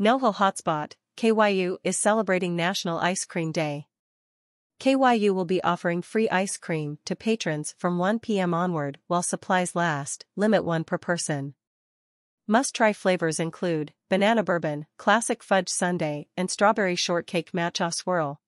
NoHo Hotspot, KYU is celebrating National Ice Cream Day. KYU will be offering free ice cream to patrons from 1 p.m. onward while supplies last, limit one per person. Must-try flavors include banana bourbon, classic fudge sundae, and strawberry shortcake matcha swirl.